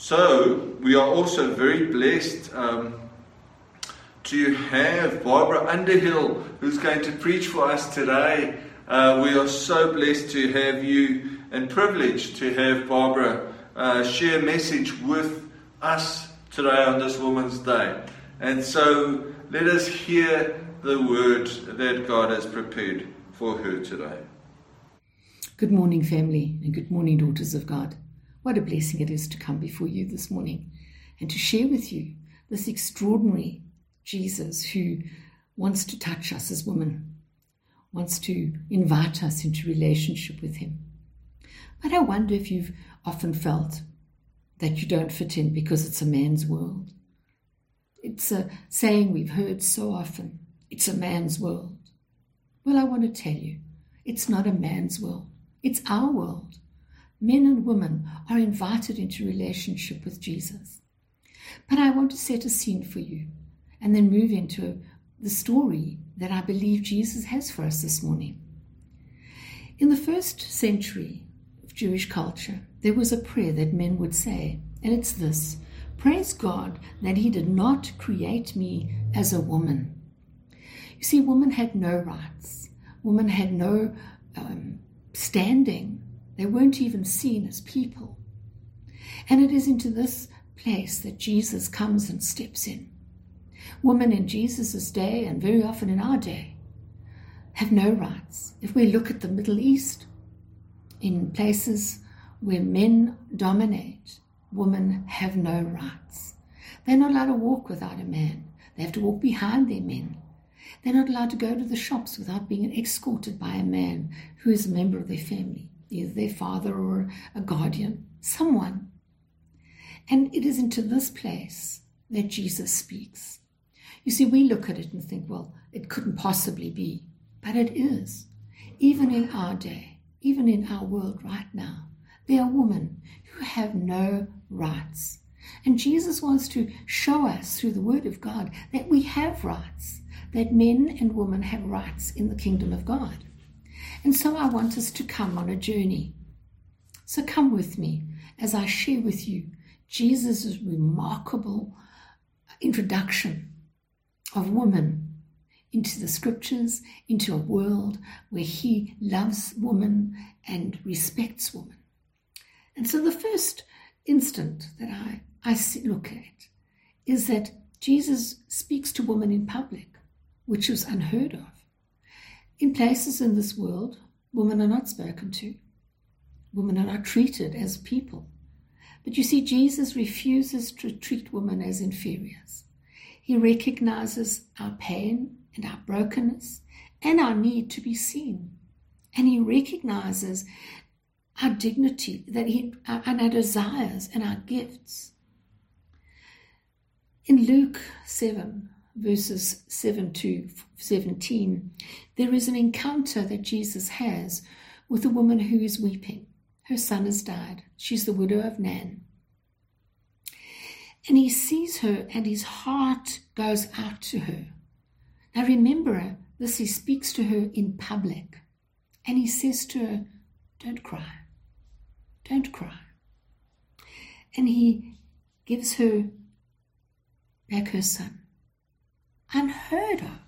So, we are also very blessed um, to have Barbara Underhill who's going to preach for us today. Uh, we are so blessed to have you and privileged to have Barbara uh, share a message with us today on this Woman's Day. And so, let us hear the word that God has prepared for her today. Good morning, family, and good morning, daughters of God. What a blessing it is to come before you this morning and to share with you this extraordinary Jesus who wants to touch us as women, wants to invite us into relationship with Him. But I wonder if you've often felt that you don't fit in because it's a man's world. It's a saying we've heard so often it's a man's world. Well, I want to tell you, it's not a man's world. It's our world. Men and women are invited into relationship with Jesus. But I want to set a scene for you and then move into the story that I believe Jesus has for us this morning. In the first century of Jewish culture, there was a prayer that men would say, and it's this Praise God that He did not create me as a woman. You see, women had no rights, women had no um, standing. They weren't even seen as people. And it is into this place that Jesus comes and steps in. Women in Jesus' day, and very often in our day, have no rights. If we look at the Middle East, in places where men dominate, women have no rights. They're not allowed to walk without a man. They have to walk behind their men. They're not allowed to go to the shops without being escorted by a man who is a member of their family, either their father or a guardian, someone. And it is into this place that Jesus speaks. You see, we look at it and think, well, it couldn't possibly be, but it is. Even in our day, even in our world right now, there are women who have no rights. And Jesus wants to show us through the Word of God that we have rights, that men and women have rights in the kingdom of God. And so I want us to come on a journey. So come with me as I share with you Jesus' remarkable introduction of woman into the scriptures, into a world where he loves woman and respects woman. And so the first instant that I, I look at is that Jesus speaks to women in public which was unheard of. In places in this world, women are not spoken to. Women are not treated as people. But you see, Jesus refuses to treat women as inferiors. He recognizes our pain and our brokenness and our need to be seen. And he recognizes our dignity that he, and our desires and our gifts. In Luke 7, verses 7 to 17, there is an encounter that Jesus has with a woman who is weeping. Her son has died. She's the widow of Nain. And he sees her, and his heart goes out to her. Now remember this, he speaks to her in public. And he says to her, Don't cry. Don't cry. And he gives her back her son unheard of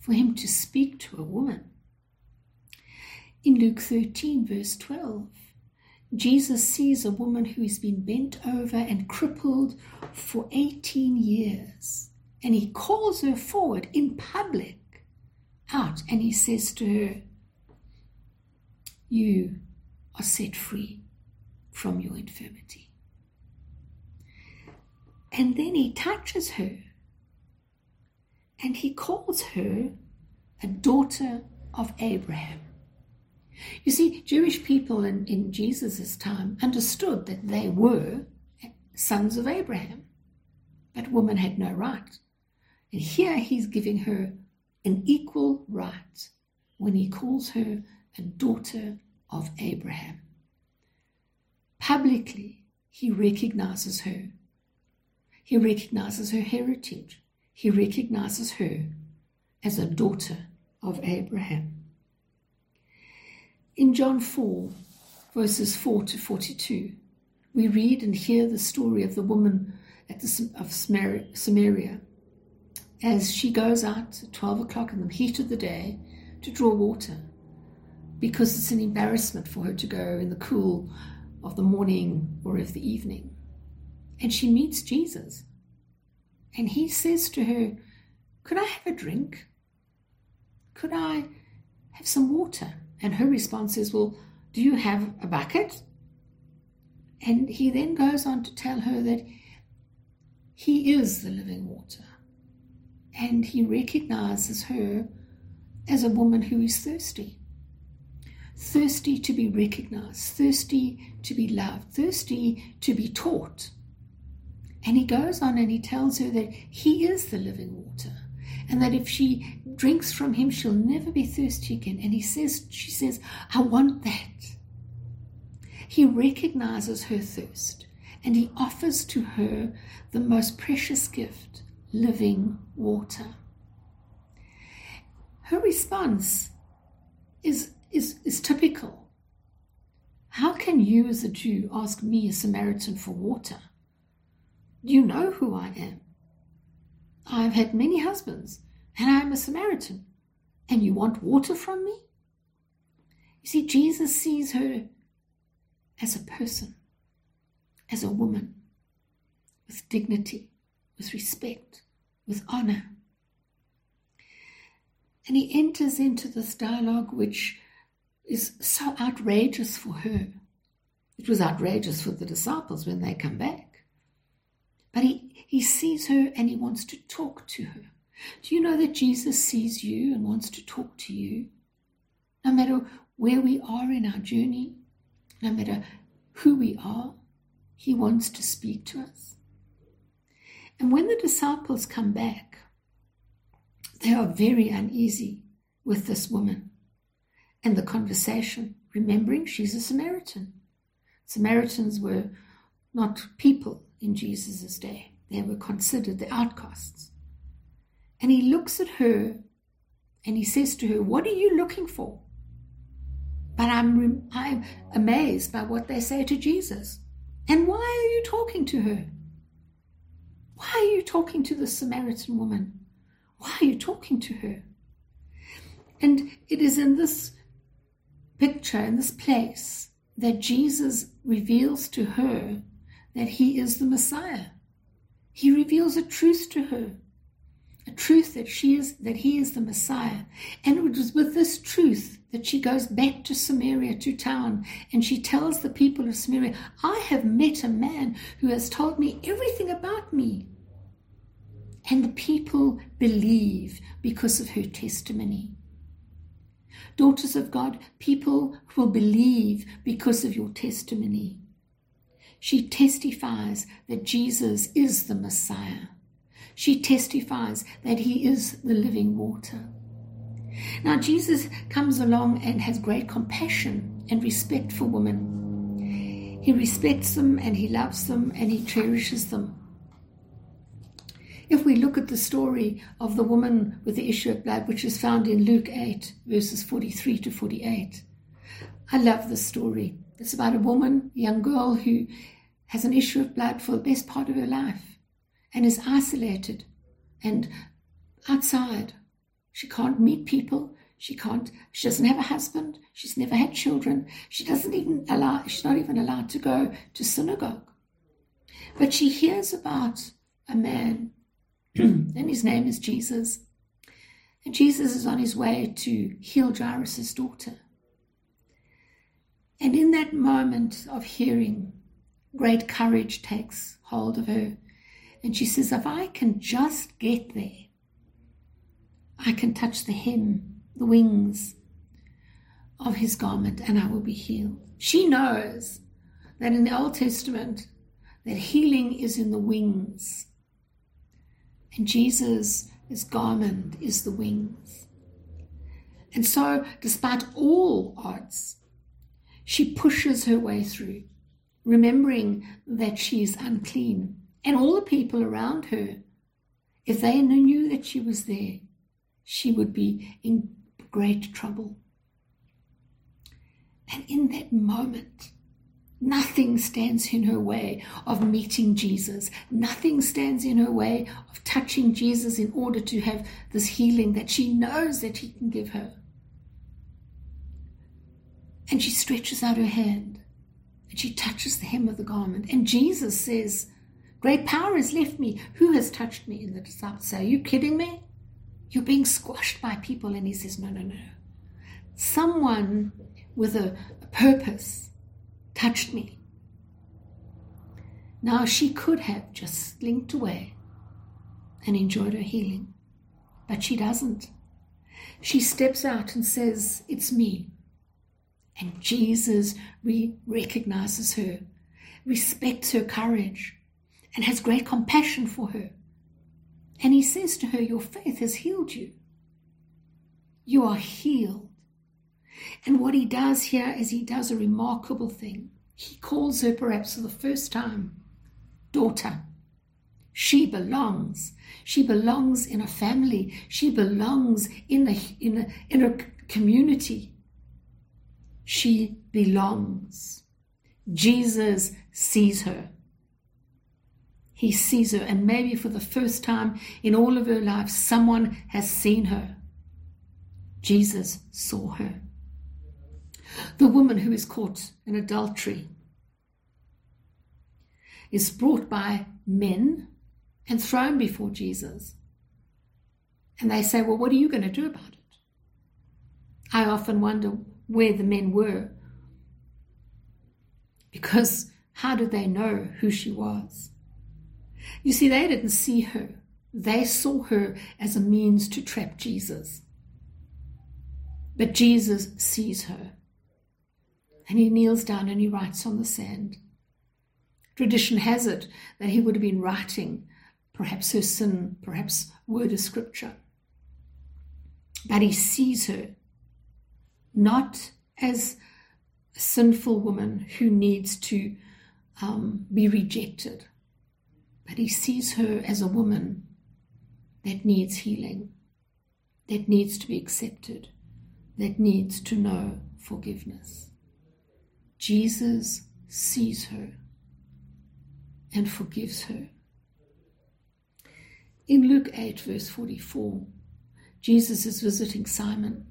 for him to speak to a woman. In Luke 13, verse 12, Jesus sees a woman who has been bent over and crippled for 18 years, and he calls her forward in public out and he says to her, You are set free from your infirmity. And then he touches her and he calls her a daughter of Abraham. You see, Jewish people in, in Jesus' time understood that they were sons of Abraham, but woman had no right. And here he's giving her an equal right when he calls her a daughter of Abraham. Publicly, he recognizes her. He recognizes her heritage he recognizes her as a daughter of Abraham. In John 4, verses 4 to 42, we read and hear the story of the woman at the, of Samaria as she goes out at 12 o'clock in the heat of the day to draw water because it's an embarrassment for her to go in the cool of the morning or of the evening. And she meets Jesus. And he says to her, Could I have a drink? Could I have some water? And her response is, Well, do you have a bucket? And he then goes on to tell her that he is the living water. And he recognizes her as a woman who is thirsty. Thirsty to be recognized, thirsty to be loved, thirsty to be taught. And he goes on and he tells her that he is the living water and that if she drinks from him, she'll never be thirsty again. And he says, she says, I want that. He recognizes her thirst and he offers to her the most precious gift, living water. Her response is, is, is typical. How can you, as a Jew, ask me, a Samaritan, for water? You know who I am. I've had many husbands, and I am a Samaritan, and you want water from me? You see, Jesus sees her as a person, as a woman, with dignity, with respect, with honor. And he enters into this dialogue which is so outrageous for her. It was outrageous for the disciples when they come back. But he, he sees her and he wants to talk to her. Do you know that Jesus sees you and wants to talk to you? No matter where we are in our journey, no matter who we are, he wants to speak to us. And when the disciples come back, they are very uneasy with this woman and the conversation, remembering she's a Samaritan. Samaritans were not people, in Jesus' day. They were considered the outcasts. And he looks at her and he says to her, What are you looking for? But I'm, I'm amazed by what they say to Jesus. And why are you talking to her? Why are you talking to the Samaritan woman? Why are you talking to her? And it is in this picture, in this place, that Jesus reveals to her that he is the Messiah. He reveals a truth to her, a truth that she is that he is the Messiah. And it was with this truth that she goes back to Samaria, to town, and she tells the people of Samaria, I have met a man who has told me everything about me. And the people believe because of her testimony. Daughters of God, people will believe because of your testimony. She testifies that Jesus is the Messiah. She testifies that he is the living water. Now, Jesus comes along and has great compassion and respect for women. He respects them and he loves them and he cherishes them. If we look at the story of the woman with the issue of blood, which is found in Luke 8, verses 43 to 48, I love this story. It's about a woman, a young girl, who has an issue of blood for the best part of her life and is isolated and outside. She can't meet people. She can't, she doesn't have a husband. She's never had children. She doesn't even allow, she's not even allowed to go to synagogue. But she hears about a man, and his name is Jesus. And Jesus is on his way to heal Jairus' daughter. And in that moment of hearing, great courage takes hold of her. And she says, If I can just get there, I can touch the hem, the wings of his garment, and I will be healed. She knows that in the Old Testament, that healing is in the wings. And Jesus' his garment is the wings. And so, despite all odds, she pushes her way through remembering that she is unclean. And all the people around her, if they knew that she was there, she would be in great trouble. And in that moment, Nothing stands in her way of meeting Jesus. Nothing stands in her way of touching Jesus in order to have this healing that she knows that he can give her. And she stretches out her hand and she touches the hem of the garment. And Jesus says, Great power has left me. Who has touched me? And the disciples say, Are you kidding me? You're being squashed by people. And he says, No, no, no. Someone with a, a purpose touched me. Now she could have just slinked away and enjoyed her healing, but she doesn't. She steps out and says, It's me. And Jesus re- recognizes her, respects her courage, and has great compassion for her. And he says to her, Your faith has healed you. You are healed. And what he does here is he does a remarkable thing. He calls her, perhaps for the first time, daughter. She belongs. She belongs in a family. She belongs in a, in a, in a community. She belongs. Jesus sees her. He sees her, and maybe for the first time in all of her life, someone has seen her. Jesus saw her. The woman who is caught in adultery is brought by men and thrown before Jesus. And they say, Well, what are you going to do about it? I often wonder where the men were. Because how did they know who she was? You see, they didn't see her, they saw her as a means to trap Jesus. But Jesus sees her. And he kneels down and he writes on the sand. Tradition has it that he would have been writing perhaps her sin, perhaps word of scripture. But he sees her not as a sinful woman who needs to um, be rejected, but he sees her as a woman that needs healing, that needs to be accepted, that needs to know forgiveness. Jesus sees her and forgives her. In Luke 8, verse 44, Jesus is visiting Simon.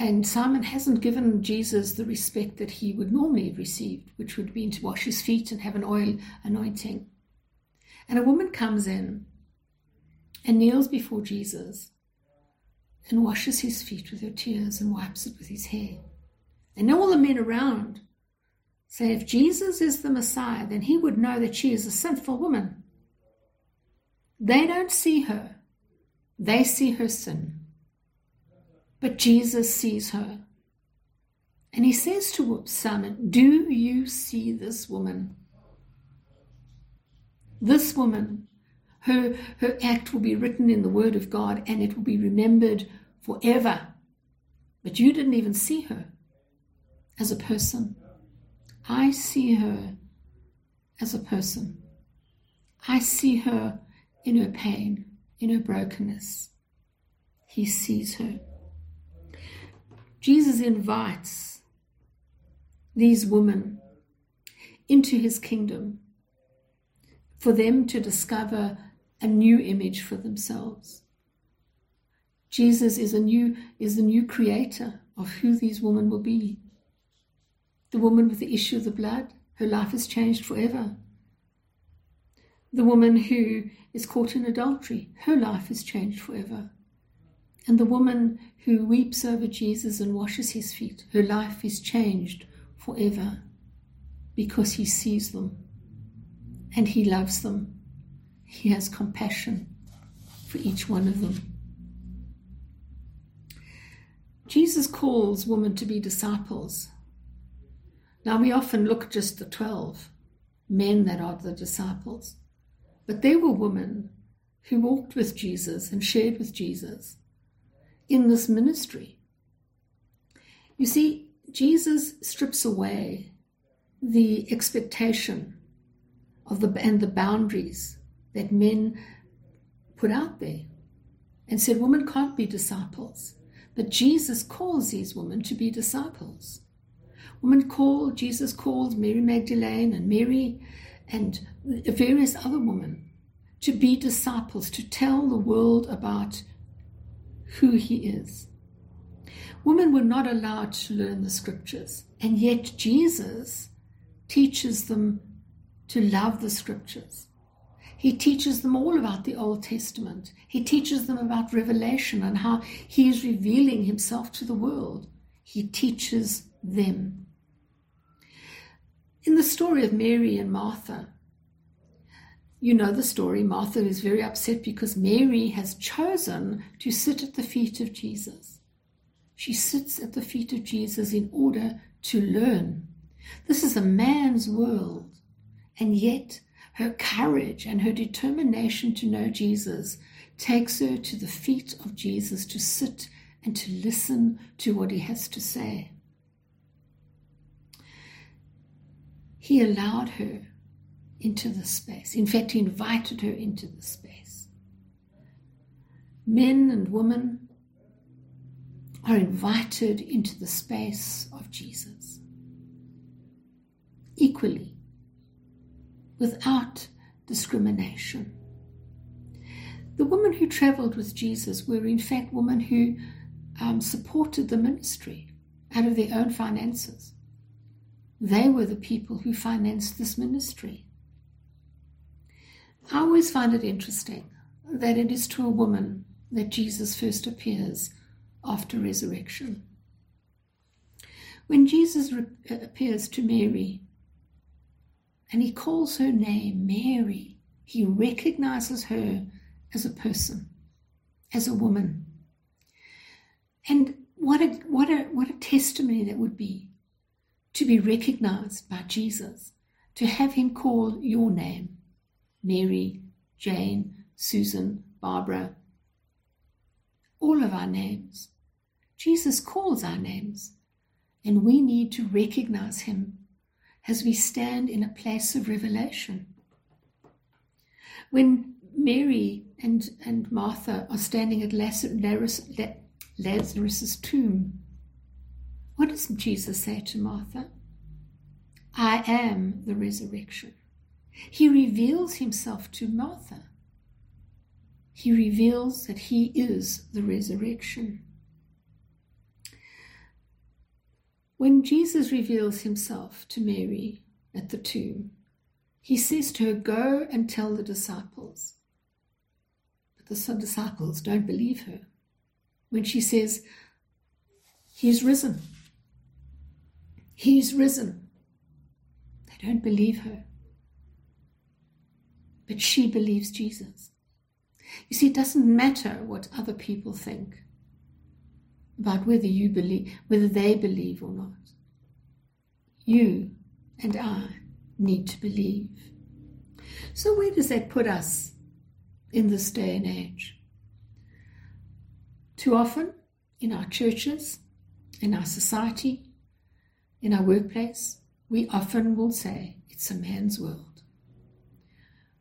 And Simon hasn't given Jesus the respect that he would normally have received, which would be to wash his feet and have an oil anointing. And a woman comes in and kneels before Jesus and washes his feet with her tears and wipes it with his hair. And all the men around say, if Jesus is the Messiah, then he would know that she is a sinful woman. They don't see her, they see her sin. But Jesus sees her. And he says to Simon, Do you see this woman? This woman, her, her act will be written in the Word of God and it will be remembered forever. But you didn't even see her as a person. I see her as a person. I see her in her pain, in her brokenness. He sees her. Jesus invites these women into his kingdom for them to discover a new image for themselves. Jesus is a new is the new creator of who these women will be. The woman with the issue of the blood, her life is changed forever. The woman who is caught in adultery, her life is changed forever. And the woman who weeps over Jesus and washes his feet, her life is changed forever because he sees them and he loves them. He has compassion for each one of them. Jesus calls women to be disciples. Now, we often look at just the 12 men that are the disciples, but there were women who walked with Jesus and shared with Jesus in this ministry. You see, Jesus strips away the expectation of the and the boundaries that men put out there and said women can't be disciples. But Jesus calls these women to be disciples. Women called, Jesus called Mary Magdalene and Mary and various other women to be disciples, to tell the world about who he is. Women were not allowed to learn the scriptures, and yet Jesus teaches them to love the scriptures. He teaches them all about the Old Testament. He teaches them about Revelation and how he is revealing himself to the world. He teaches them. In the story of Mary and Martha, you know the story. Martha is very upset because Mary has chosen to sit at the feet of Jesus. She sits at the feet of Jesus in order to learn. This is a man's world, and yet her courage and her determination to know Jesus takes her to the feet of Jesus to sit and to listen to what he has to say. He allowed her into the space. In fact, he invited her into the space. Men and women are invited into the space of Jesus equally, without discrimination. The women who traveled with Jesus were, in fact, women who um, supported the ministry out of their own finances. They were the people who financed this ministry. I always find it interesting that it is to a woman that Jesus first appears after resurrection. When Jesus re- uh, appears to Mary and he calls her name Mary, he recognizes her as a person, as a woman. And what a, what a, what a testimony that would be to be recognized by Jesus, to have him call your name Mary, Jane, Susan, Barbara, all of our names. Jesus calls our names, and we need to recognize him as we stand in a place of revelation. When Mary and, and Martha are standing at Lazarus, tomb, what does Jesus say to Martha? I am the resurrection. He reveals himself to Martha. He reveals that he is the resurrection. When Jesus reveals himself to Mary at the tomb, he says to her, Go and tell the disciples. But the disciples don't believe her. When she says, He's risen, He's risen, they don't believe her but she believes Jesus. You see, it doesn't matter what other people think about whether you believe, whether they believe or not. You and I need to believe. So, where does that put us in this day and age? Too often, in our churches, in our society, in our workplace, we often will say it's a man's world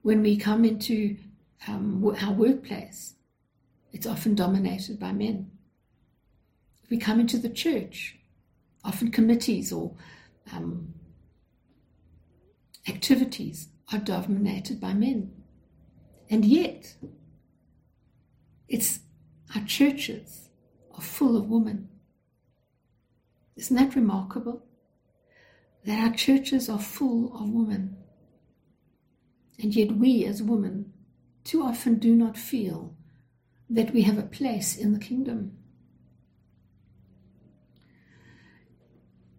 when we come into um, our workplace, it's often dominated by men. If we come into the church, often committees or um, activities are dominated by men. And yet, it's our churches are full of women. Isn't that remarkable? That our churches are full of women. And yet, we as women too often do not feel that we have a place in the kingdom.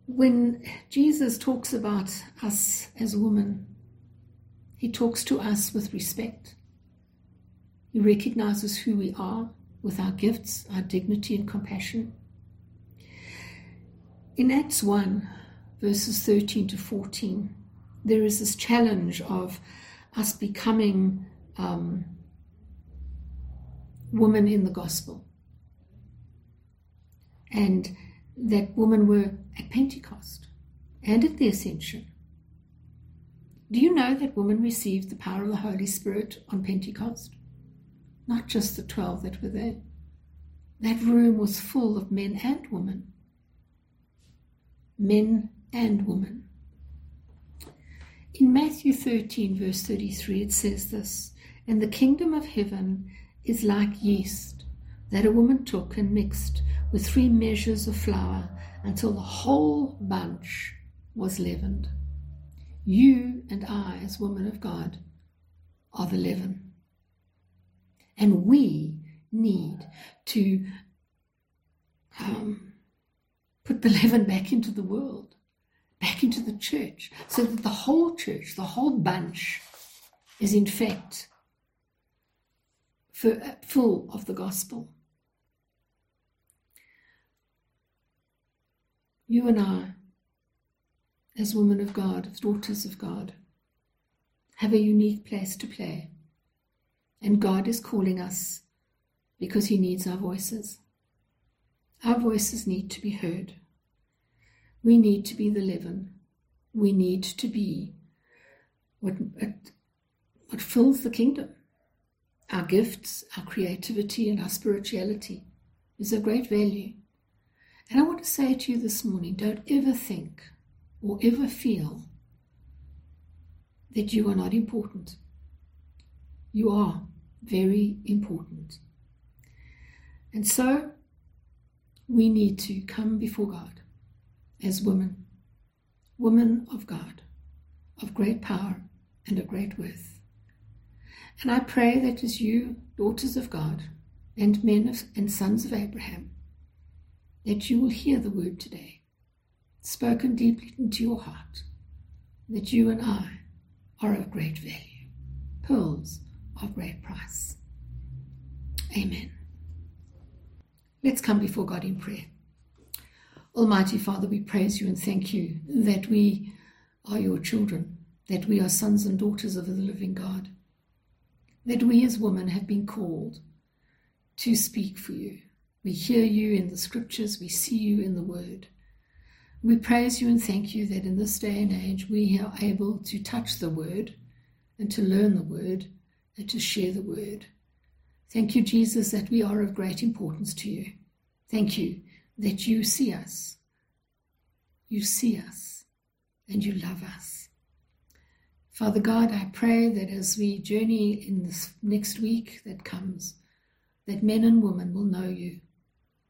When Jesus talks about us as women, he talks to us with respect. He recognizes who we are with our gifts, our dignity, and compassion. In Acts 1, verses 13 to 14, there is this challenge of us becoming um, women in the gospel. And that women were at Pentecost and at the Ascension. Do you know that women received the power of the Holy Spirit on Pentecost? Not just the 12 that were there. That room was full of men and women. Men and woman. In Matthew 13, verse 33, it says this And the kingdom of heaven is like yeast that a woman took and mixed with three measures of flour until the whole bunch was leavened. You and I, as women of God, are the leaven. And we need to um, put the leaven back into the world, back into the church, so that the whole church, the whole bunch, is in fact full of the gospel. You and I, as women of God, as daughters of God, have a unique place to play. And God is calling us because He needs our voices. Our voices need to be heard. We need to be the leaven. We need to be what, what fills the kingdom. Our gifts, our creativity, and our spirituality is of great value. And I want to say to you this morning don't ever think or ever feel that you are not important. You are very important. And so we need to come before God as women, women of God, of great power and of great worth. And I pray that as you, daughters of God, and men of, and sons of Abraham, that you will hear the word today, spoken deeply into your heart, that you and I are of great value, pearls of great price. Amen. Let's come before God in prayer. Almighty Father, we praise you and thank you that we are your children, that we are sons and daughters of the living God, that we as women have been called to speak for you. We hear you in the scriptures, we see you in the word. We praise you and thank you that in this day and age we are able to touch the word and to learn the word and to share the word. Thank you, Jesus, that we are of great importance to you. Thank you that you see us. You see us and you love us. Father God, I pray that as we journey in this next week that comes, that men and women will know you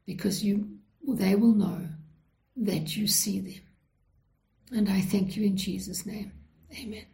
because you they will know that you see them. And I thank you in Jesus' name. Amen.